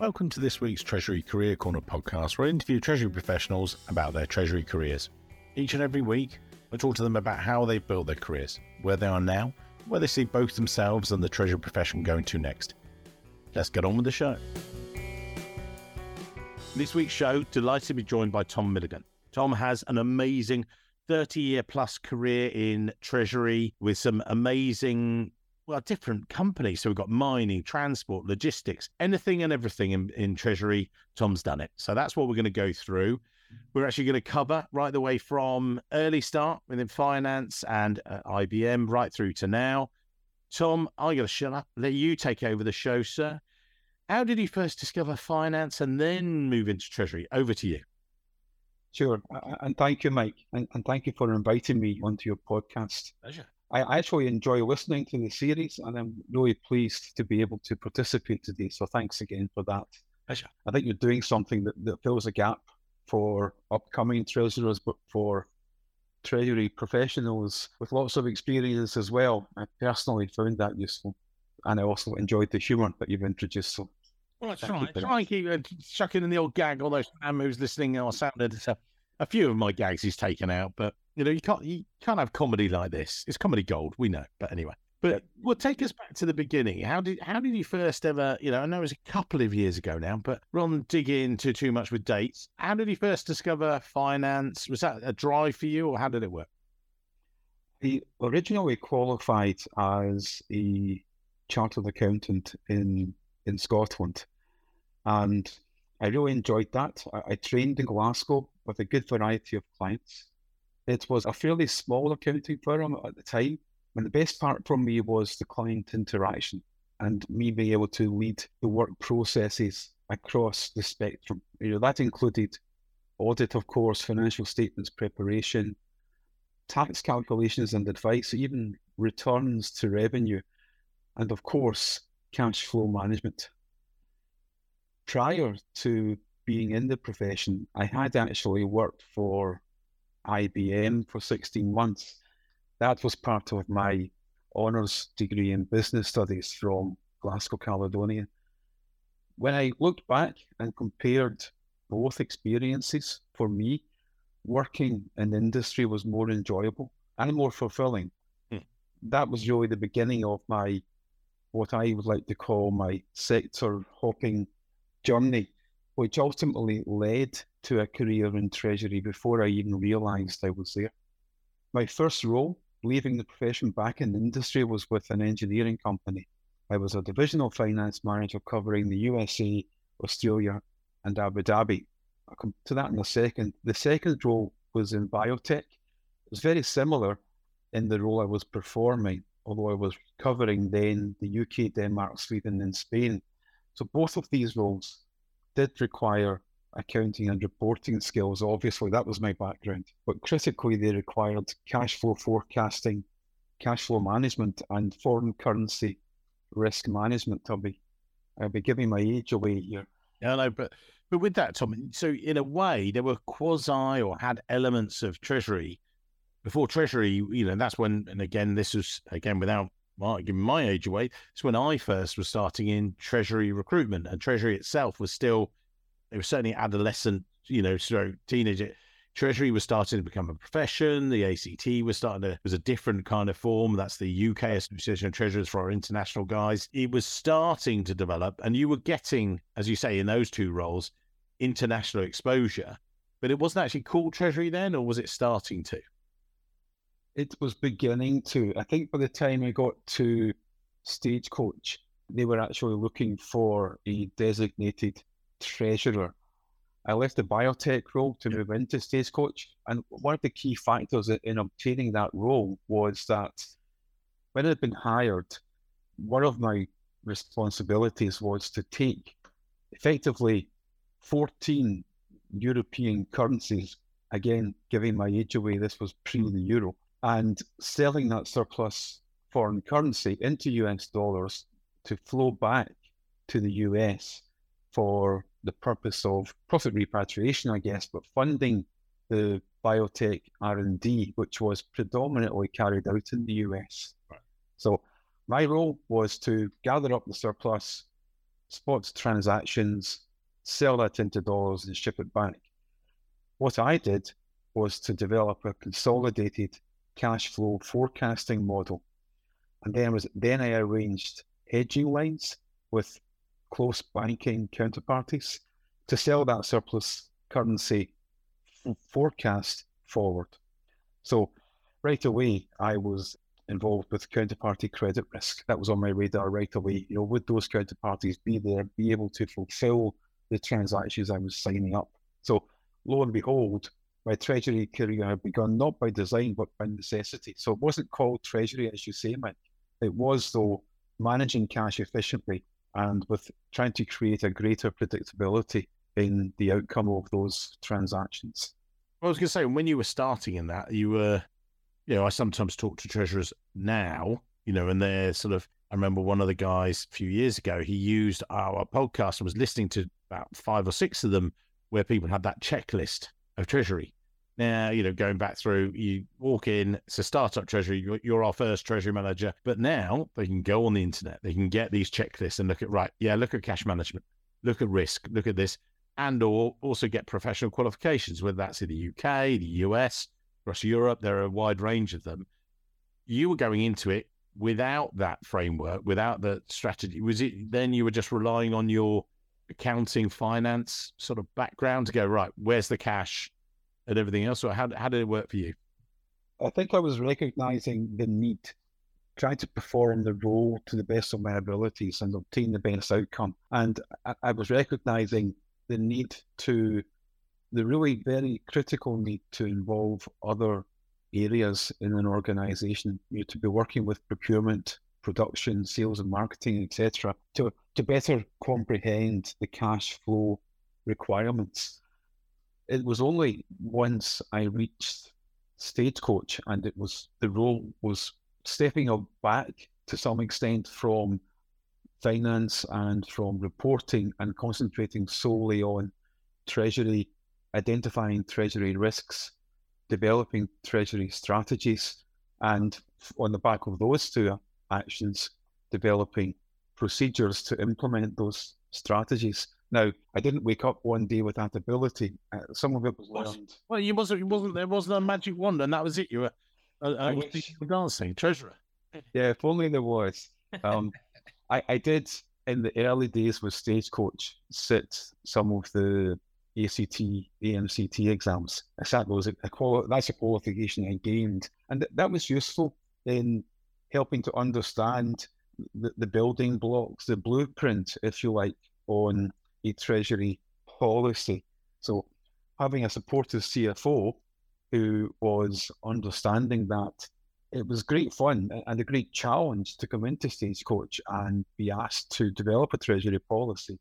Welcome to this week's Treasury Career Corner podcast, where I interview Treasury professionals about their Treasury careers. Each and every week, I talk to them about how they've built their careers, where they are now, where they see both themselves and the Treasury profession going to next. Let's get on with the show. This week's show, delighted to be joined by Tom Milligan. Tom has an amazing 30 year plus career in Treasury with some amazing well, different companies. So we've got mining, transport, logistics, anything and everything in, in Treasury. Tom's done it. So that's what we're going to go through. We're actually going to cover right the way from early start within finance and uh, IBM right through to now. Tom, I'm going to shut up, let you take over the show, sir. How did you first discover finance and then move into Treasury? Over to you. Sure. And thank you, Mike. And, and thank you for inviting me onto your podcast. Pleasure. I actually enjoy listening to the series, and I'm really pleased to be able to participate today. So thanks again for that. Pleasure. I think you're doing something that, that fills a gap for upcoming treasurers, but for treasury professionals with lots of experience as well. I personally found that useful, and I also enjoyed the humour that you've introduced. So, well, try, try and keep uh, chucking in the old gag. All those man who's listening or sounded. So a few of my gags he's taken out, but you know, you can't you can't have comedy like this. It's comedy gold, we know. But anyway, but well, take us back to the beginning. How did how did you first ever? You know, I know it was a couple of years ago now, but rather than dig into too much with dates, how did you first discover finance? Was that a drive for you, or how did it work? He originally qualified as a chartered accountant in in Scotland, and I really enjoyed that. I, I trained in Glasgow with a good variety of clients it was a fairly small accounting firm at the time. And the best part for me was the client interaction and me being able to lead the work processes across the spectrum. You know, that included audit, of course, financial statements preparation, tax calculations and advice, even returns to revenue, and of course, cash flow management. Prior to being in the profession, I had actually worked for IBM for 16 months. That was part of my honours degree in business studies from Glasgow, Caledonian. When I looked back and compared both experiences, for me, working in industry was more enjoyable and more fulfilling. Hmm. That was really the beginning of my, what I would like to call my sector hopping journey, which ultimately led to a career in Treasury before I even realised I was there. My first role, leaving the profession back in the industry, was with an engineering company. I was a divisional finance manager covering the USA, Australia, and Abu Dhabi. I'll come to that in a second. The second role was in biotech. It was very similar in the role I was performing, although I was covering then the UK, Denmark, Sweden, and Spain. So both of these roles did require accounting and reporting skills. Obviously, that was my background. But critically, they required cash flow forecasting, cash flow management, and foreign currency risk management. Be, I'll be giving my age away here. Yeah, no, but but with that, Tom. So in a way, there were quasi or had elements of treasury before treasury. You know, that's when, and again, this was again without giving my age away. It's when I first was starting in treasury recruitment, and treasury itself was still it was certainly adolescent, you know, so teenager. Treasury was starting to become a profession. The ACT was starting to was a different kind of form. That's the UK Association of Treasurers for our international guys. It was starting to develop, and you were getting, as you say, in those two roles, international exposure. But it wasn't actually called Treasury then, or was it starting to? It was beginning to. I think by the time I got to Stagecoach, they were actually looking for a designated treasurer. I left the biotech role to move into Stagecoach. And one of the key factors in obtaining that role was that when I'd been hired, one of my responsibilities was to take effectively 14 European currencies, again, giving my age away, this was pre the euro, and selling that surplus foreign currency into US dollars to flow back to the US for the purpose of profit repatriation, I guess, but funding the biotech R&D, which was predominantly carried out in the US. Right. So my role was to gather up the surplus, spot transactions, sell that into dollars and ship it back. What I did was to develop a consolidated cash flow forecasting model. And then was then I arranged hedging lines with close banking counterparties to sell that surplus currency forecast forward. So right away, I was involved with counterparty credit risk. That was on my radar right away. You know, would those counterparties be there, be able to fulfill the transactions I was signing up? So lo and behold, my treasury career had begun not by design but by necessity. So it wasn't called treasury, as you say, Mike. It was though managing cash efficiently and with trying to create a greater predictability in the outcome of those transactions. I was going to say, when you were starting in that, you were, you know, I sometimes talk to treasurers now, you know, and they're sort of, I remember one of the guys a few years ago, he used our podcast and was listening to about five or six of them where people had that checklist of treasury. Now, you know, going back through, you walk in, it's a startup treasury, you're, our first treasury manager. But now they can go on the internet, they can get these checklists and look at, right, yeah, look at cash management, look at risk, look at this and or also get professional qualifications, whether that's in the UK, the US, across Europe. There are a wide range of them. You were going into it without that framework, without the strategy. Was it then you were just relying on your accounting, finance sort of background to go right? Where's the cash and everything else? Or how how did it work for you? I think I was recognizing the need, trying to perform the role to the best of my abilities and obtain the best outcome. And I, I was recognizing the need to, the really very critical need to involve other areas in an organization. You to be working with procurement, production, sales and marketing, etc., to, to better comprehend the cash flow requirements. It was only once I reached Stagecoach and it was the role was stepping up back to some extent from finance and from reporting and concentrating solely on treasury, identifying treasury risks, developing treasury strategies, and on the back of those two actions, developing procedures to implement those strategies. Now, I didn't wake up one day with that ability. Uh, some of it was learned. Well, you wasn't. wasn't. There wasn't a magic wand, and that was it. You were. Uh, I was dancing treasurer. Yeah, if only there was. Um, I, I did in the early days with Stagecoach sit some of the ACT, AMCT exams. I sat those. A quali- that's a qualification I gained, and th- that was useful in helping to understand the, the building blocks, the blueprint, if you like, on a treasury policy. So having a supportive CFO who was understanding that it was great fun and a great challenge to come into Stagecoach and be asked to develop a treasury policy.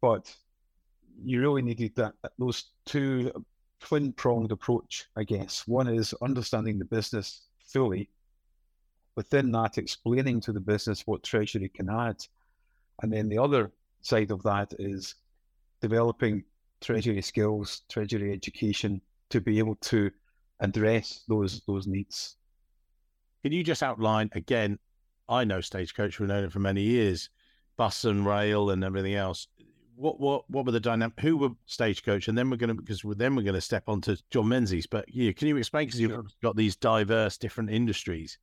But you really needed that those two twin pronged approach, I guess. One is understanding the business fully, within that, explaining to the business what treasury can add. And then the other side of that is developing treasury skills, treasury education to be able to address those those needs. Can you just outline again? I know Stagecoach, we've known it for many years, bus and rail and everything else. What what what were the dynamic? Who were Stagecoach? And then we're going to because then we're going to step on to John Menzies. But yeah, can you explain because you've got these diverse different industries?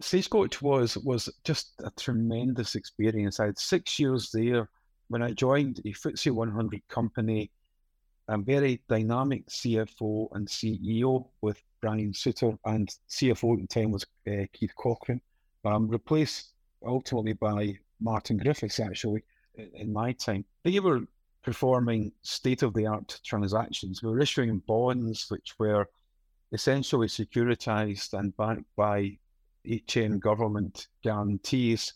Stagecoach was was just a tremendous experience. I had six years there when I joined a FTSE 100 company. A very dynamic CFO and CEO with Brian Souter, and CFO at the time was uh, Keith Cochrane, um, replaced ultimately by Martin Griffiths, actually, in my time. They were performing state of the art transactions. We were issuing bonds which were essentially securitized and backed by HM government guarantees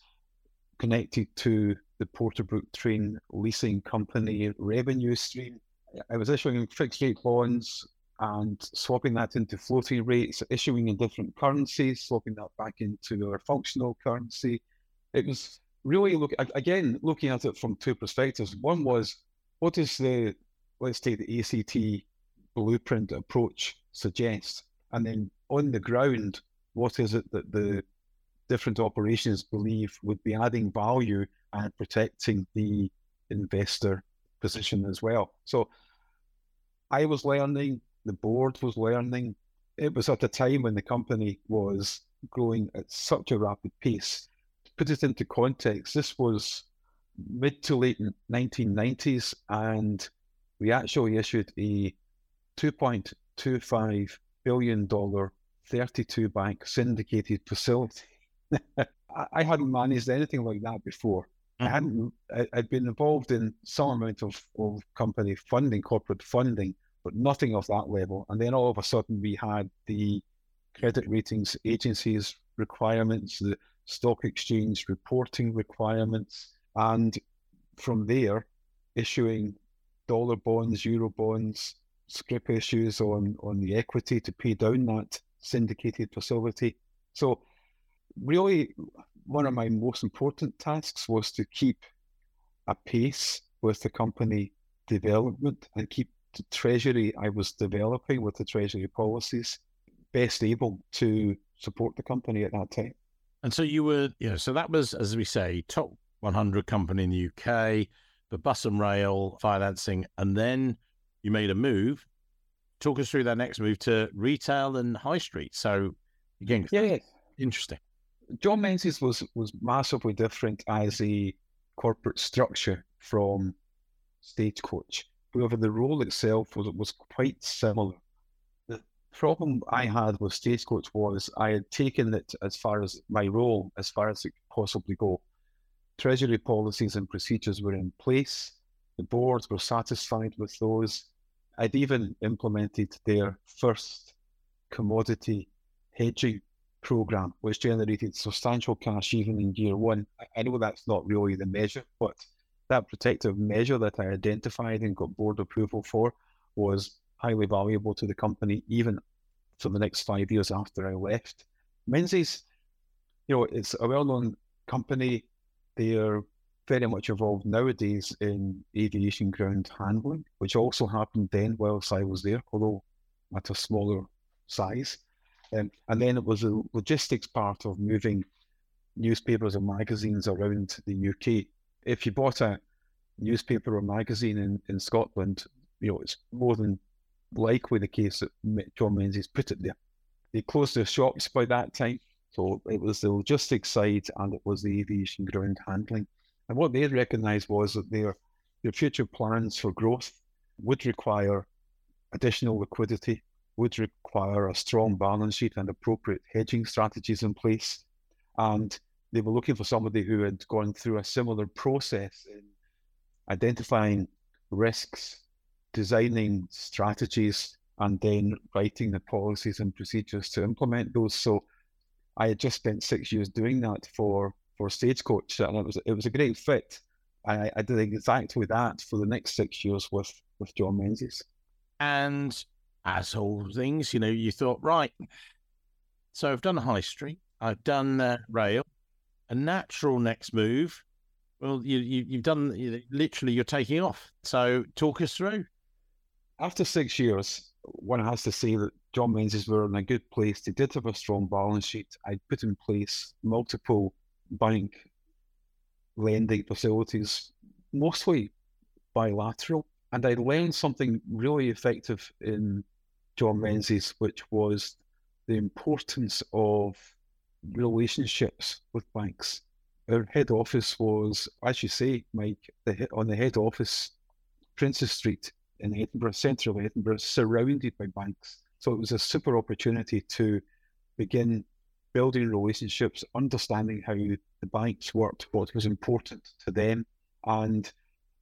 connected to the Porterbrook Train leasing company revenue stream. I was issuing fixed rate bonds and swapping that into floating rates, issuing in different currencies, swapping that back into our functional currency. It was really look again looking at it from two perspectives. One was what is the let's take the ACT blueprint approach suggest, and then on the ground, what is it that the mm-hmm. different operations believe would be adding value and protecting the investor position as well. So I was learning, the board was learning. It was at a time when the company was growing at such a rapid pace. To put it into context, this was mid to late 1990s, and we actually issued a $2.25 billion 32 bank syndicated facility. I hadn't managed anything like that before. Mm-hmm. I hadn't. I, had been involved in some amount of, of company funding, corporate funding, but nothing of that level. And then all of a sudden, we had the credit ratings agencies requirements, the stock exchange reporting requirements, and from there, issuing dollar bonds, euro bonds, scrip issues on on the equity to pay down that syndicated facility. So, really, one of my most important tasks was to keep a pace with the company development and keep the treasury I was developing with the treasury policies best able to support the company at that time. And so you were, you know, so that was, as we say, top 100 company in the UK, the bus and rail financing, and then you made a move. Talk us through that next move to retail and high street. So again, yeah, yeah. interesting. John Menzies was was massively different as a corporate structure from Stagecoach. However, the role itself was was quite similar. The problem I had with Stagecoach was I had taken it as far as my role, as far as it could possibly go. Treasury policies and procedures were in place. The boards were satisfied with those. I'd even implemented their first commodity hedging program, which generated substantial cash even in year one. I know that's not really the measure, but that protective measure that I identified and got board approval for was highly valuable to the company, even for the next five years after I left. Menzies, you know, it's a well known company. They're very much involved nowadays in aviation ground handling, which also happened then whilst I was there, although at a smaller size. Um, and then it was the logistics part of moving newspapers and magazines around the UK. If you bought a newspaper or magazine in, in Scotland, you know, it's more than likely the case that John Menzies put it there. They closed their shops by that time. So it was the logistics side and it was the aviation ground handling. And what they recognised was that their their future plans for growth would require additional liquidity would require a strong balance sheet and appropriate hedging strategies in place. And they were looking for somebody who had gone through a similar process in identifying risks, designing strategies, and then writing the policies and procedures to implement those. So I had just spent six years doing that for for Stagecoach, and it was it was a great fit. I, I did exactly that for the next six years with with John Menzies. And as all things, you know, you thought, right, so I've done high street, I've done uh, rail, a natural next move. Well, you, you have done you, literally, you're taking off. So talk us through. After six years, one has to say that John Menzies were in a good place. They did have a strong balance sheet. I put in place multiple bank lending facilities, mostly bilateral. And I learned something really effective in John Menzies, which was the importance of relationships with banks. Our head office was, as you say, Mike, the, on the head office, Princes Street in Edinburgh, central Edinburgh, surrounded by banks. So it was a super opportunity to begin building relationships, understanding how the banks worked, what was important to them. And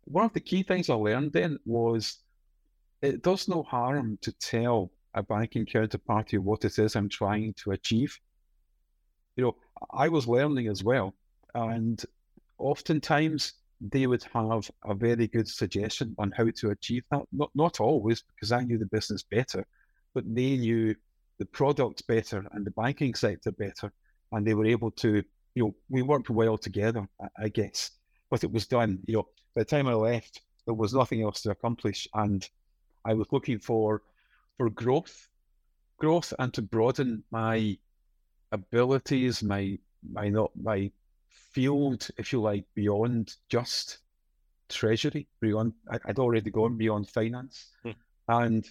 one of the key things I learned then was it does no harm to tell a banking counterparty what it is I'm trying to achieve. You know, I was learning as well, and oftentimes they would have a very good suggestion on how to achieve that. Not not always, because I knew the business better, but they knew the product better and the banking sector better, and they were able to, you know, we worked well together, I, I guess. But it was done. You know, by the time I left, there was nothing else to accomplish, and I was looking for for growth, growth, and to broaden my abilities, my my not my field, if you like, beyond just treasury, beyond I'd already gone beyond finance. Hmm. And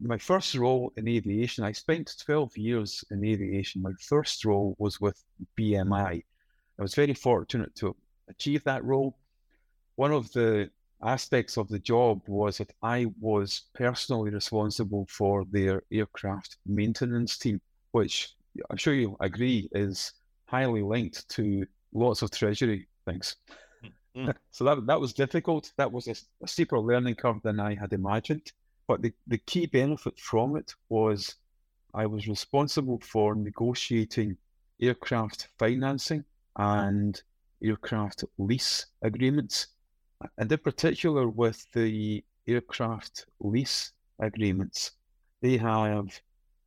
my first role in aviation, I spent 12 years in aviation. My first role was with BMI. I was very fortunate to achieve that role. One of the aspects of the job was that I was personally responsible for their aircraft maintenance team, which I'm sure you agree is highly linked to lots of treasury things. Mm. so that that was difficult. That was a, a, steeper learning curve than I had imagined. But the, the key benefit from it was I was responsible for negotiating aircraft financing and aircraft lease agreements. And in particular, with the aircraft lease agreements, they have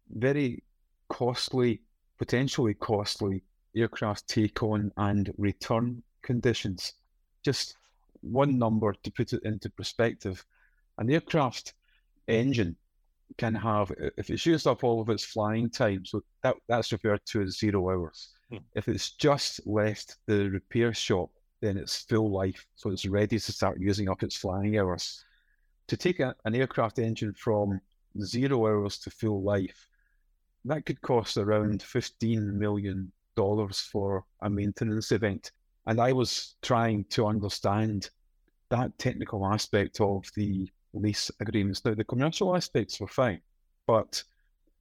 very costly, potentially costly aircraft take on and return conditions. Just one number to put it into perspective an aircraft engine can have, if it's used up all of its flying time, so that, that's referred to as zero hours. Hmm. If it's just left the repair shop, then it's full life. So it's ready to start using up its flying hours. To take a, an aircraft engine from zero hours to full life, that could cost around $15 million for a maintenance event. And I was trying to understand that technical aspect of the lease agreements. Now, the commercial aspects were fine, but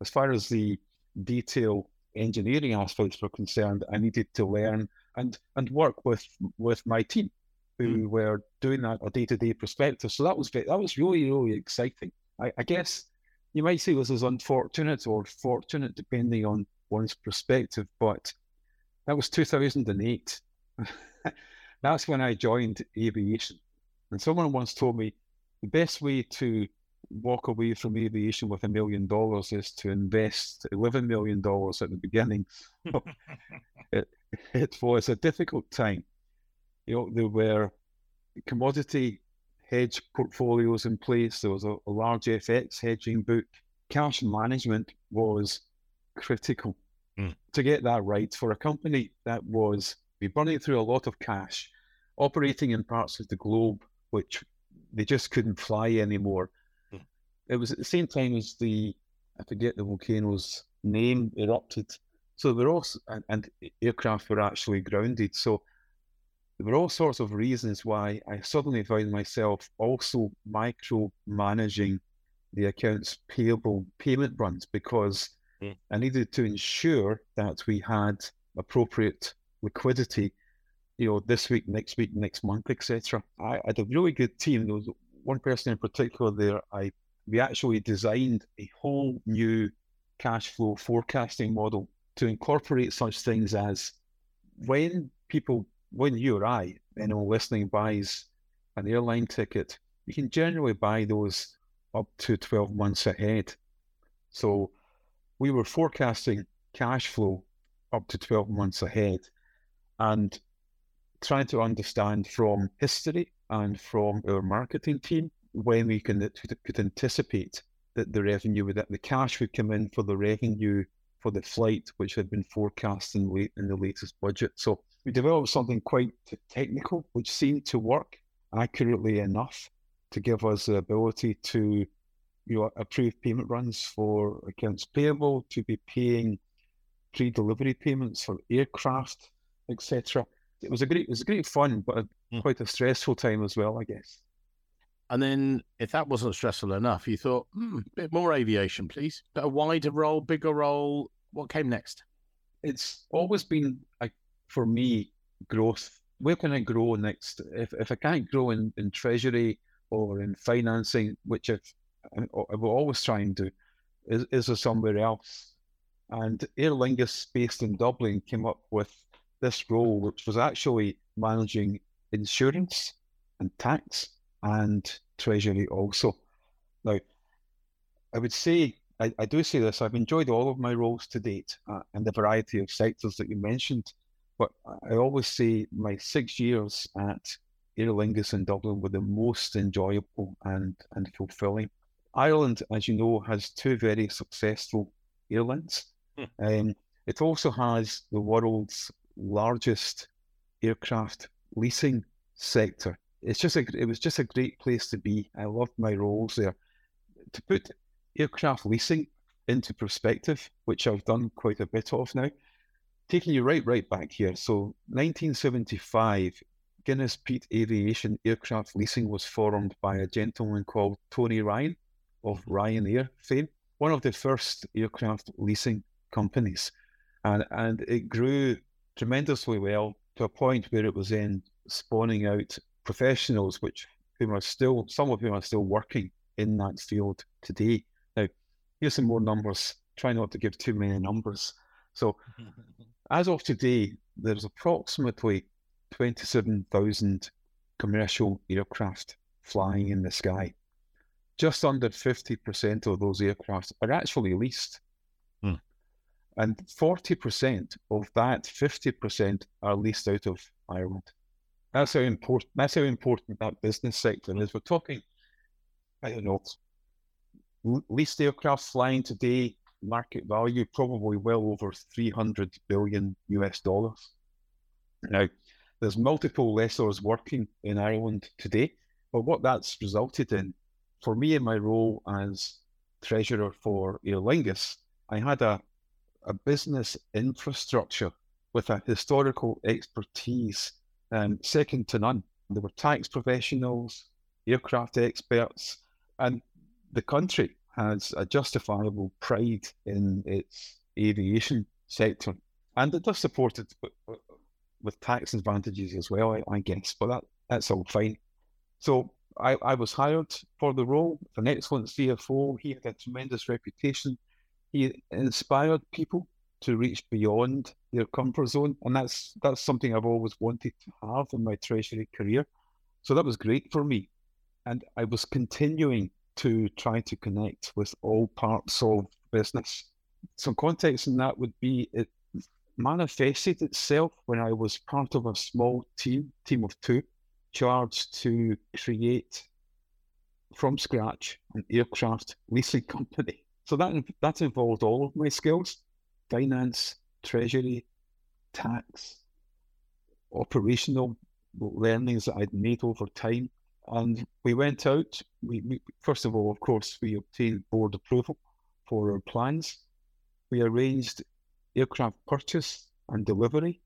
as far as the detail engineering aspects were concerned, I needed to learn and and work with with my team who mm. were doing that a day to day perspective. So that was that was really really exciting. I, I guess you might say this is unfortunate or fortunate depending on one's perspective, but that was 2008. That's when I joined aviation. And someone once told me the best way to walk away from aviation with a million dollars is to invest $11 million at the beginning. it, it was a difficult time. You know, there were commodity hedge portfolios in place. There was a, a large FX hedging book. Cash management was critical mm. to get that right for a company that was be burning through a lot of cash, operating in parts of the globe which they just couldn't fly anymore. Mm. It was at the same time as the I forget the volcano's name erupted. So there were all and, and aircraft were actually grounded. So there were all sorts of reasons why I suddenly found myself also micro managing the accounts payable payment runs because mm. I needed to ensure that we had appropriate liquidity you know, this week, next week, next month, etc. I, I had a really good team. There was one person in particular there. I we actually designed a whole new cash flow forecasting model to incorporate such things as when people, when you or I, anyone listening buys an airline ticket, you can generally buy those up to 12 months ahead. So we were forecasting cash flow up to 12 months ahead. And trying to understand from mm. history and from our marketing team when we can could anticipate that the revenue would the cash would come in for the revenue for the flight which had been forecast in late in the latest budget. So we developed something quite technical which seemed to work accurately enough to give us the ability to you know approve payment runs for accounts payable, to be paying pre-delivery payments for aircraft, etc it was a great it was a great fun, but a, mm. quite a stressful time as well, I guess. And then, if that wasn't stressful enough, you thought, hmm, bit more aviation, please. A wider role, bigger role. What came next? It's always been a, for me growth. Where can I grow next? If if I can't grow in, in treasury or in financing, which I've, I will always try and do, is, is there somewhere else? And Aer Lingus, based in Dublin, came up with this role, which was actually managing insurance and tax and treasury also. Now, I would say, I, I do say this, I've enjoyed all of my roles to date uh, and the variety of sectors that you mentioned, but I always say my six years at Aer Lingus in Dublin were the most enjoyable and, and fulfilling. Ireland, as you know, has two very successful airlines. Hmm. Um, it also has the world's largest aircraft leasing sector. It's just a, it was just a great place to be. I loved my roles there. To put aircraft leasing into perspective, which I've done quite a bit of now, taking you right right back here. So 1975, Guinness Peat Aviation Aircraft Leasing was formed by a gentleman called Tony Ryan of Ryanair fame, one of the first aircraft leasing companies. And, and it grew tremendously well to a point where it was then spawning out professionals, which whom are still some of whom are still working in that field today. Now, here's some more numbers. Try not to give too many numbers. So, as of today, there's approximately 27,000 commercial aircraft flying in the sky. Just under 50% of those aircraft are actually leased. Hmm. And 40% of that 50% are leased out of Ireland. That's how important that's how important that business sector is. We're talking, I don't know, leased aircraft flying today, market value probably well over 300 billion US dollars. Now, there's multiple lessors working in Ireland today, but what that's resulted in, for me in my role as treasurer for Aer Lingus, I had a, a business infrastructure with a historical expertise um, second to none. There were tax professionals, aircraft experts, and the country has a justifiable pride in its aviation sector. And it does support it with tax advantages as well, I, I guess. But that that's all fine. So I, I was hired for the role. An excellent CFO. He had a tremendous reputation. He inspired people to reach beyond their comfort zone, and that's that's something I've always wanted to have in my treasury career. So that was great for me, and I was continuing to try to connect with all parts of business. Some context in that would be it manifested itself when I was part of a small team, team of two, charged to create from scratch an aircraft leasing company. So that that involved all of my skills: finance, treasury, tax, operational learnings that I'd made over time. And we went out. We, we first of all, of course, we obtained board approval for our plans. We arranged aircraft purchase and delivery,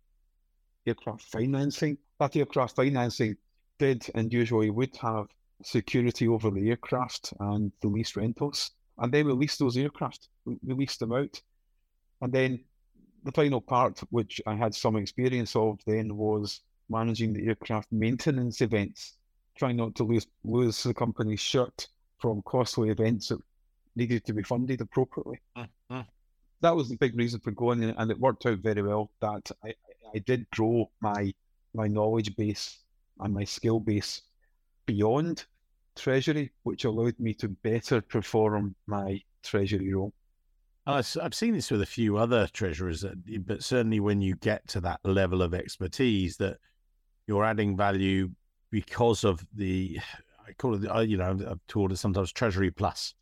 aircraft financing. That aircraft financing did and usually would have security over the aircraft and the lease rentals. And then we leased those aircraft, we, leased them out. And then the final part, which I had some experience of then, was managing the aircraft maintenance events, trying not to lose, lose the company's shirt from costly events that needed to be funded appropriately. Mm-hmm that was the big reason for going, and it worked out very well. That I, I did grow my my knowledge base and my skill base beyond treasury, which allowed me to better perform my treasury role. Oh, I've seen this with a few other treasurers, but certainly when you get to that level of expertise, that you're adding value because of the, I call it, you know, I've called it sometimes Treasury Plus.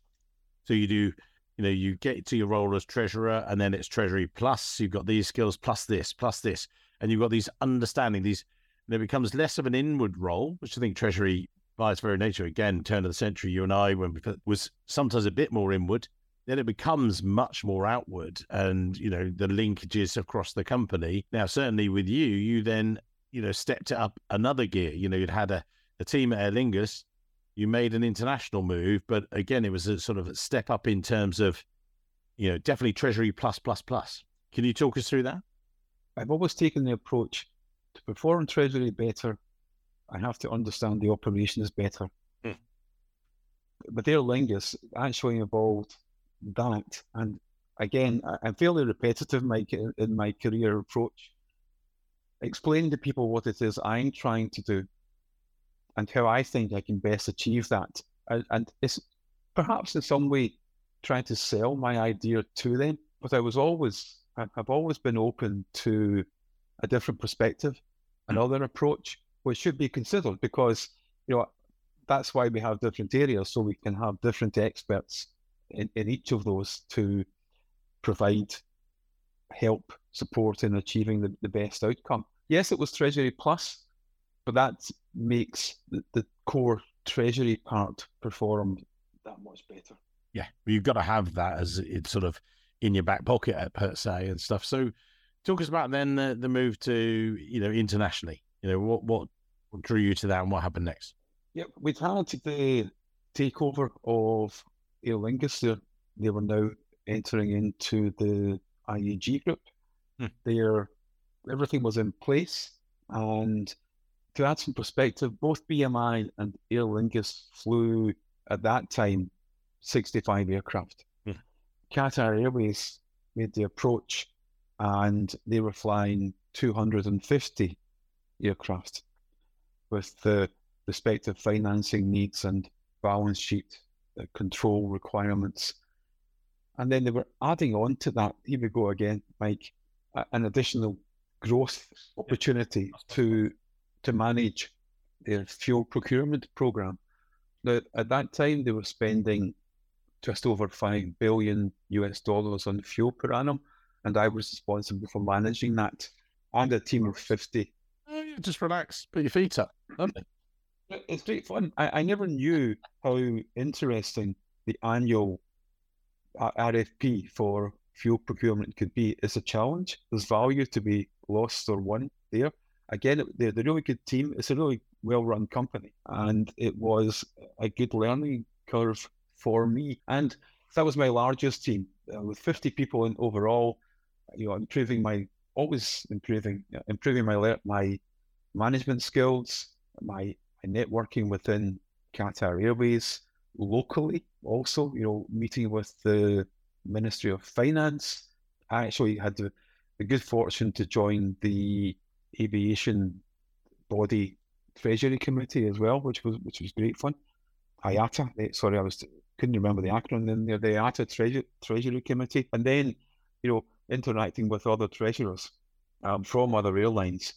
So you do you know, you get to your role as treasurer and then it's treasury plus you've got these skills plus this, plus this, and you've got these understanding, these, and it becomes less of an inward role, which I think treasury by its very nature, again, turn of the century, you and I, when we was sometimes a bit more inward, then it becomes much more outward and, you know, the linkages across the company. Now, certainly with you, you then, you know, stepped up another gear. You know, you'd had a, a team at Aer Lingus you made an international move, but again, it was a sort of a step up in terms of, you know, definitely Treasury plus plus plus. Can you talk us through that? I've always taken the approach to perform Treasury better. I have to understand the operations better. Hmm. But Aer Lingus actually involved that, and again, I'm fairly repetitive in my, in my career approach. Explain to people what it is I'm trying to do and how I think I can best achieve that. And, and it's perhaps in some way trying to sell my idea to them, but I was always, I've always been open to a different perspective, another approach, which should be considered because, you know, that's why we have different areas so we can have different experts in, in each of those to provide help, support in achieving the, the best outcome. yes, it was Treasury Plus, but that makes the, the core Treasury part perform that much better. Yeah, you've got to have that as it's sort of in your back pocket per se and stuff. So, talk us about then the, the move to you know internationally. You know what what what drew you to that and what happened next? Yep, we'd had the takeover of Aer Lingus. They, they were now entering into the IAG group. Hmm. Their everything was in place, and to add some perspective, both BMI and Aer Lingus flew at that time 65 aircraft. Hmm. Qatar Airways made the approach, and they were flying 250 aircraft with the respective financing needs and balance sheet uh, control requirements. And then they were adding on to that, here we go again, Mike, an additional growth opportunity to to manage their fuel procurement program. Now, at that time, they were spending just over five billion US dollars on fuel per annum, and I was responsible for managing that and a team of fifty. Just relax, put your feet up. It's great fun. I, I never knew how interesting the annual uh, RFP for fuel procurement could be. It's a challenge. There's value to be lost or won there. Again, they're, they're a really good team. It's a really well run company. And it was a good learning curve for me. And that was my largest team uh, with 50 people in overall, you know, improving my, always improving, improving my, my management skills, my networking within Qatar Airways locally, also, you know, meeting with the Ministry of Finance. I actually had the, the good fortune to join the aviation body treasury committee as well, which was which was great fun. IATA, eh, sorry, I was couldn't remember the acronym in there. The IATA treasury, treasury committee, and then you know interacting with other treasurers um, from other airlines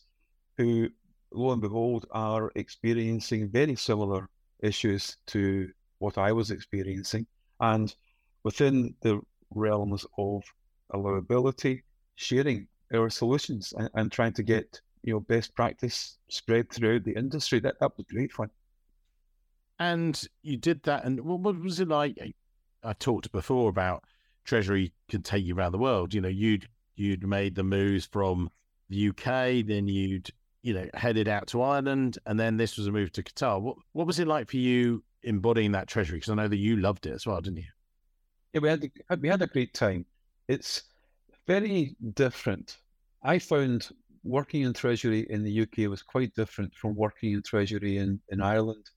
who lo and behold, are experiencing very similar issues to what I was experiencing. And within the realms of allowability, sharing our solutions and, and trying to get you know best practice spread throughout the industry. That that was great fun. And you did that, and what, was it like? I talked before about Treasury can take you around the world. You know, you'd you'd made the moves from the UK, then you'd you know, headed out to Ireland, and then this was a move to Qatar. What what was it like for you embodying that treasury? Because I know that you loved it as well, didn't you? Yeah, we had we had a great time. It's very different. I found working in treasury in the UK was quite different from working in treasury in, in Ireland.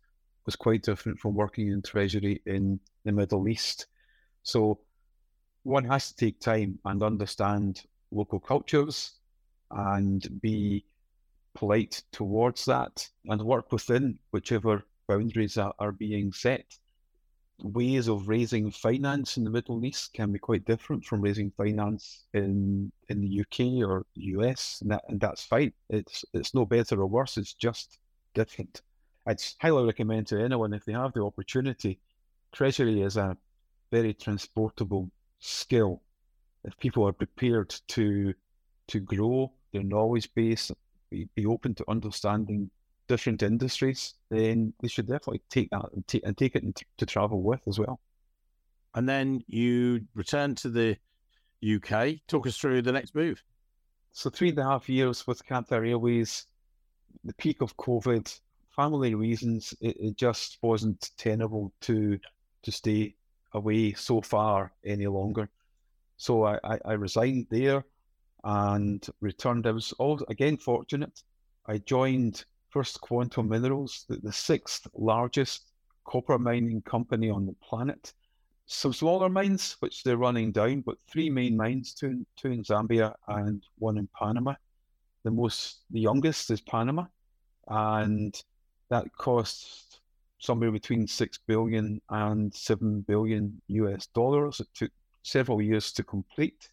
Was quite different from working in treasury in the Middle East. So one has to take time and understand local cultures and be polite towards that and work within whichever boundaries are, are being set. Ways of raising finance in the Middle East can be quite different from raising finance in in the UK or the US, and, that, and that's fine. It's it's no better or worse. It's just different. I'd highly recommend to anyone if they have the opportunity. Treasury is a very transportable skill. If people are prepared to to grow their knowledge base be, be open to understanding different industries, then they should definitely take that and, t- and take it t- to travel with as well. And then you return to the UK. Talk us through the next move. So three and a half years with Qatar Airways, the peak of COVID, family reasons, it, it just wasn't tenable to to stay away so far any longer. So I, I, I resigned there and returned. I was all again fortunate. I joined First Quantum Minerals, the, the sixth largest copper mining company on the planet. Some smaller mines, which they're running down, but three main mines, two, two in Zambia and one in Panama. The most, the youngest is Panama, and that cost somewhere between six billion and seven billion US dollars. It took several years to complete,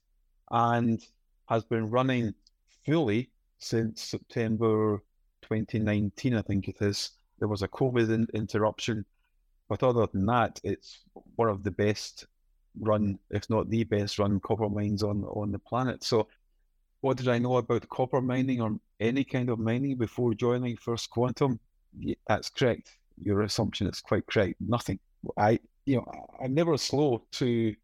and has been running fully since September 2019, I think it is. There was a COVID in- interruption, but other than that, it's one of the best run, if not the best run, copper mines on on the planet. So what did I know about copper mining or any kind of mining before joining First Quantum? Yeah, that's correct. Your assumption is quite correct. Nothing. I, you know, I'm never slow to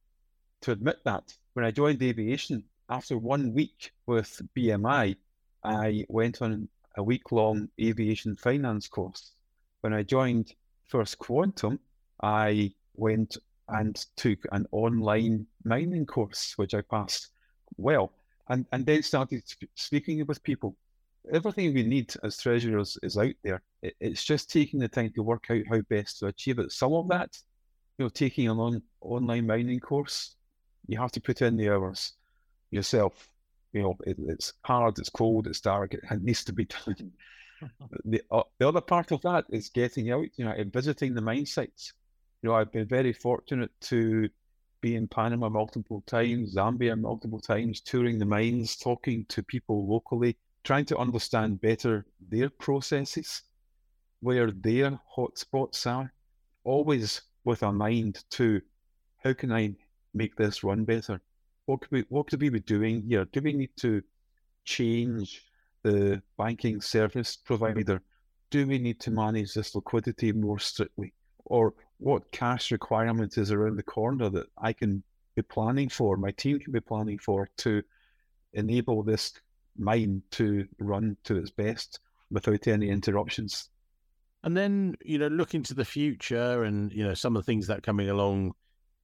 to admit that. When I joined aviation, after one week with BMI, I went on a week long aviation finance course. When I joined First Quantum, I went and took an online mining course, which I passed well, and, and then started speaking with people. Everything we need as treasurers is out there. It, it's just taking the time to work out how best to achieve it. Some of that, you know, taking an on, online mining course, you have to put in the hours yourself. You know, it, it's hard, it's cold, it's dark, it, needs to be done. the, uh, the other part of that is getting out, you know, and visiting the mine sites. You know, I've been very fortunate to be in Panama multiple times, Zambia multiple times, touring the mines, talking to people locally, trying to understand better their processes, where their hotspots are, always with a mind to how can I make this run better? What could we what could we be doing here? Do we need to change the banking service provider? Do we need to manage this liquidity more strictly? Or what cash requirement is around the corner that I can be planning for, my team can be planning for to enable this mine to run to its best without any interruptions. And then, you know, look into the future and, you know, some of the things that are coming along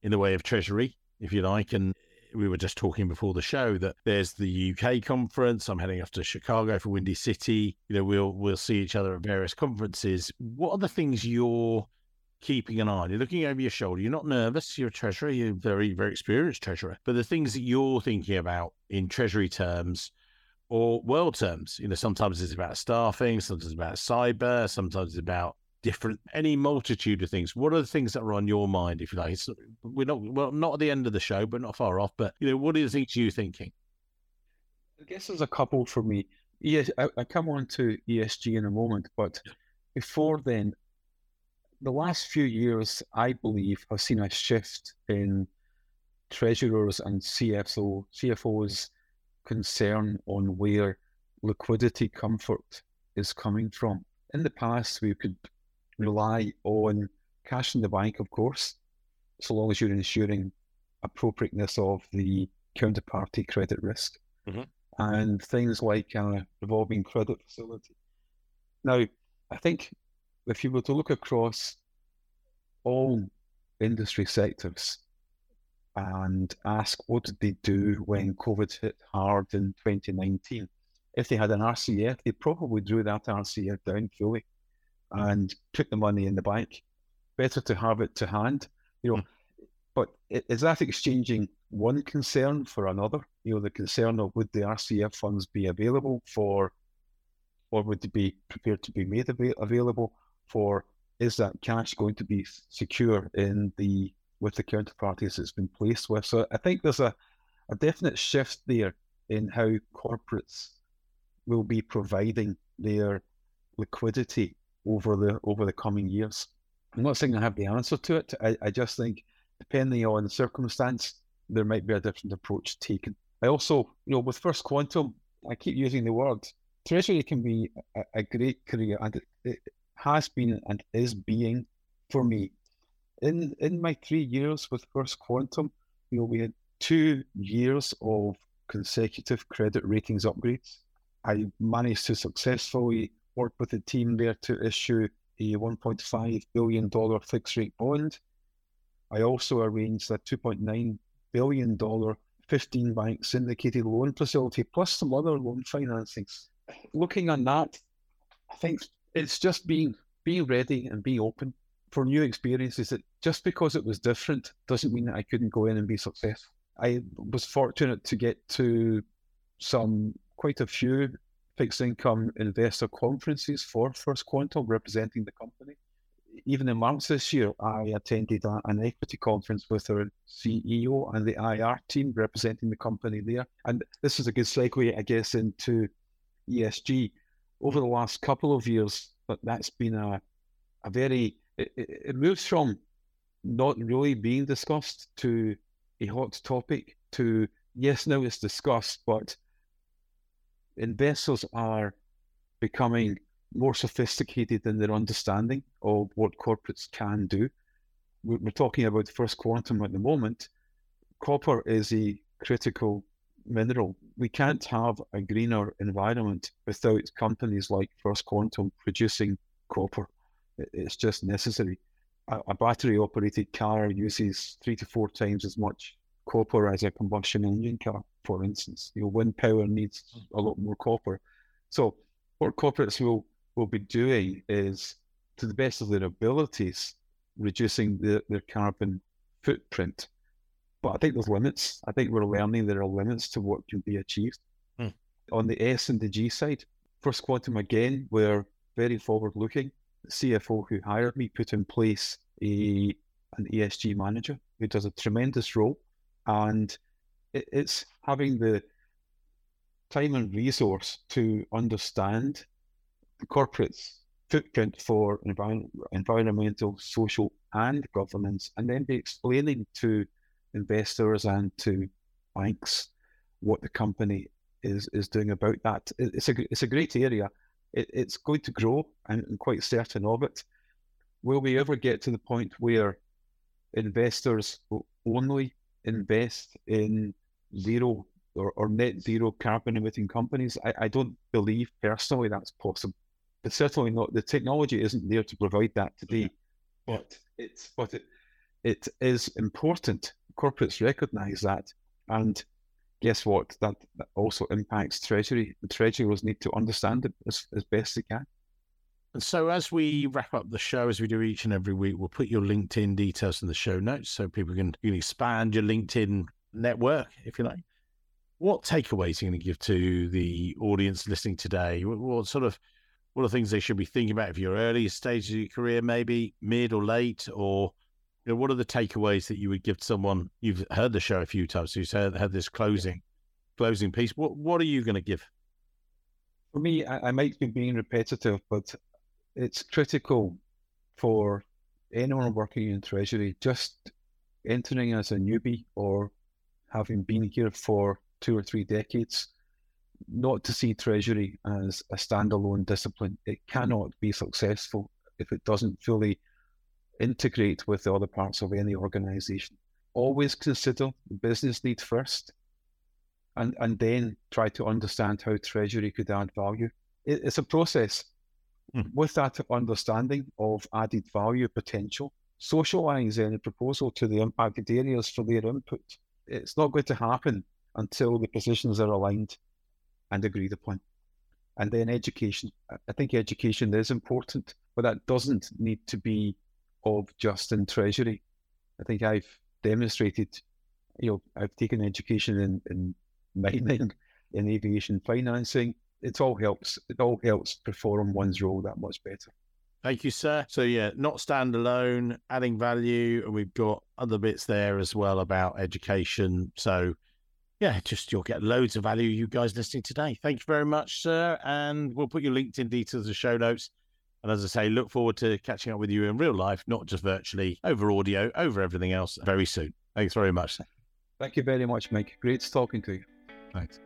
in the way of treasury, if you like. And we were just talking before the show that there's the UK conference. I'm heading off to Chicago for Windy City. You know, we'll we'll see each other at various conferences. What are the things you're keeping an eye on? You're looking over your shoulder. You're not nervous. You're a treasurer. You're a very, very experienced treasurer. But the things that you're thinking about in treasury terms or world terms, you know, sometimes it's about staffing, sometimes it's about cyber, sometimes it's about different, any multitude of things. What are the things that are on your mind, if you like? It's, we're not, well, not at the end of the show, but not far off. But, you know, what the things you're thinking? I guess there's a couple for me. Yes, I, I come on to ESG in a moment, but before then, the last few years, I believe, have seen a shift in treasurers and CFO, CFOs' concern on where liquidity comfort is coming from. In the past, we could rely on cash in the bank, of course, so long as you're ensuring appropriateness of the counterparty credit risk mm-hmm. and things like a revolving credit facility. Now, I think if you were to look across all industry sectors and ask what did they do when COVID hit hard in 2019, if they had an RCF, they probably drew that RCF down fully and put the money in the bank. Better to have it to hand, you know. Mm. But is that exchanging one concern for another? You know, the concern of would the RCF funds be available for, or would they be prepared to be made av- available for? Is that cash going to be secure in the with the counterparties it's been placed with? So I think there's a, a definite shift there in how corporates will be providing their liquidity over the over the coming years. I'm not saying I have the answer to it. I, I just think depending on the circumstance, there might be a different approach taken. I also, you know, with First Quantum, I keep using the word treasury can be a, a great career, and it, it, has been and is being for me. In in my three years with First Quantum, you know, we had two years of consecutive credit ratings upgrades. I managed to successfully worked with the team there to issue a $1.5 billion fixed rate bond. I also arranged a $2.9 billion 15 bank syndicated loan facility, plus some other loan financings. Looking on that, I think it's just being being ready and be open for new experiences. That just because it was different doesn't mean that I couldn't go in and be successful. I was fortunate to get to some quite a few fixed income investor conferences for First Quantum representing the company. Even in March this year, I attended a, an equity conference with our CEO and the IR team representing the company there. And this is a good segue, I guess, into ESG. Over the last couple of years, but that's been a, a very, it, it moves from not really being discussed to a hot topic to, yes, now it's discussed, but investors are becoming mm. more sophisticated in their understanding of what corporates can do. We're talking about First Quantum at the moment. Copper is a critical mineral. We can't have a greener environment without companies like First Quantum producing copper. It's just necessary. A, a battery operated car uses three to four times as much copper as a combustion engine car, for instance. You know, wind power needs a lot more copper. So what corporates will, will be doing is, to the best of their abilities, reducing the, their carbon footprint. But I think there's limits. I think we're learning there are limits to what can be achieved. Hmm. On the S and the G side, First Quantum again, we're very forward looking. The CFO who hired me put in place a an ESG manager who does a tremendous role and it, it's having the time and resource to understand the corporate's footprint for environment, environmental, social, and governance, and then be explaining to investors and to banks what the company is is doing about that. It, it's a it's a great area. It, it's going to grow. I'm, I'm quite certain of it. Will we ever get to the point where investors only invest in zero or, or net zero carbon emitting companies. I, I don't believe personally that's possible. But certainly not the technology isn't there to provide that today. But it's but it it is important. Corporates recognize that. And guess what? That, that also impacts Treasury. The Treasury will need to understand it as, as best they can. And so, as we wrap up the show, as we do each and every week, we'll put your LinkedIn details in the show notes so people can, expand your LinkedIn network, if you like. What takeaways are you going to give to the audience listening today? What, what sort of what are things they should be thinking about if you're early stages of your career, maybe mid or late, or you know, what are the takeaways that you would give to someone? You've heard the show a few times, so you've heard, had this closing closing piece. What what are you going to give? For me, I, I might be being repetitive, but it's critical for anyone working in Treasury just entering as a newbie or having been here for two or three decades, not to see Treasury as a standalone discipline. It cannot be successful if it doesn't fully integrate with the other parts of any organization. Always consider business need first and, and then try to understand how Treasury could add value. It, it's a process. Hmm. With that understanding of added value potential, socialize any proposal to the impacted areas for their input. It's not going to happen until the positions are aligned and agreed upon. And then education. I think education is important, but that doesn't need to be of just in treasury. I think I've demonstrated, you know, I've taken education in, in mining, in aviation financing, it all helps. It all helps perform one's role that much better. Thank you, sir. So yeah, not standalone, adding value, and we've got other bits there as well about education. So yeah, just you'll get loads of value, you guys listening today. Thank you very much, sir. And we'll put your LinkedIn details in the show notes. And as I say, look forward to catching up with you in real life, not just virtually, over audio, over everything else very soon. Thanks very much. Thank you very much, Mike. Great talking to you. Thanks.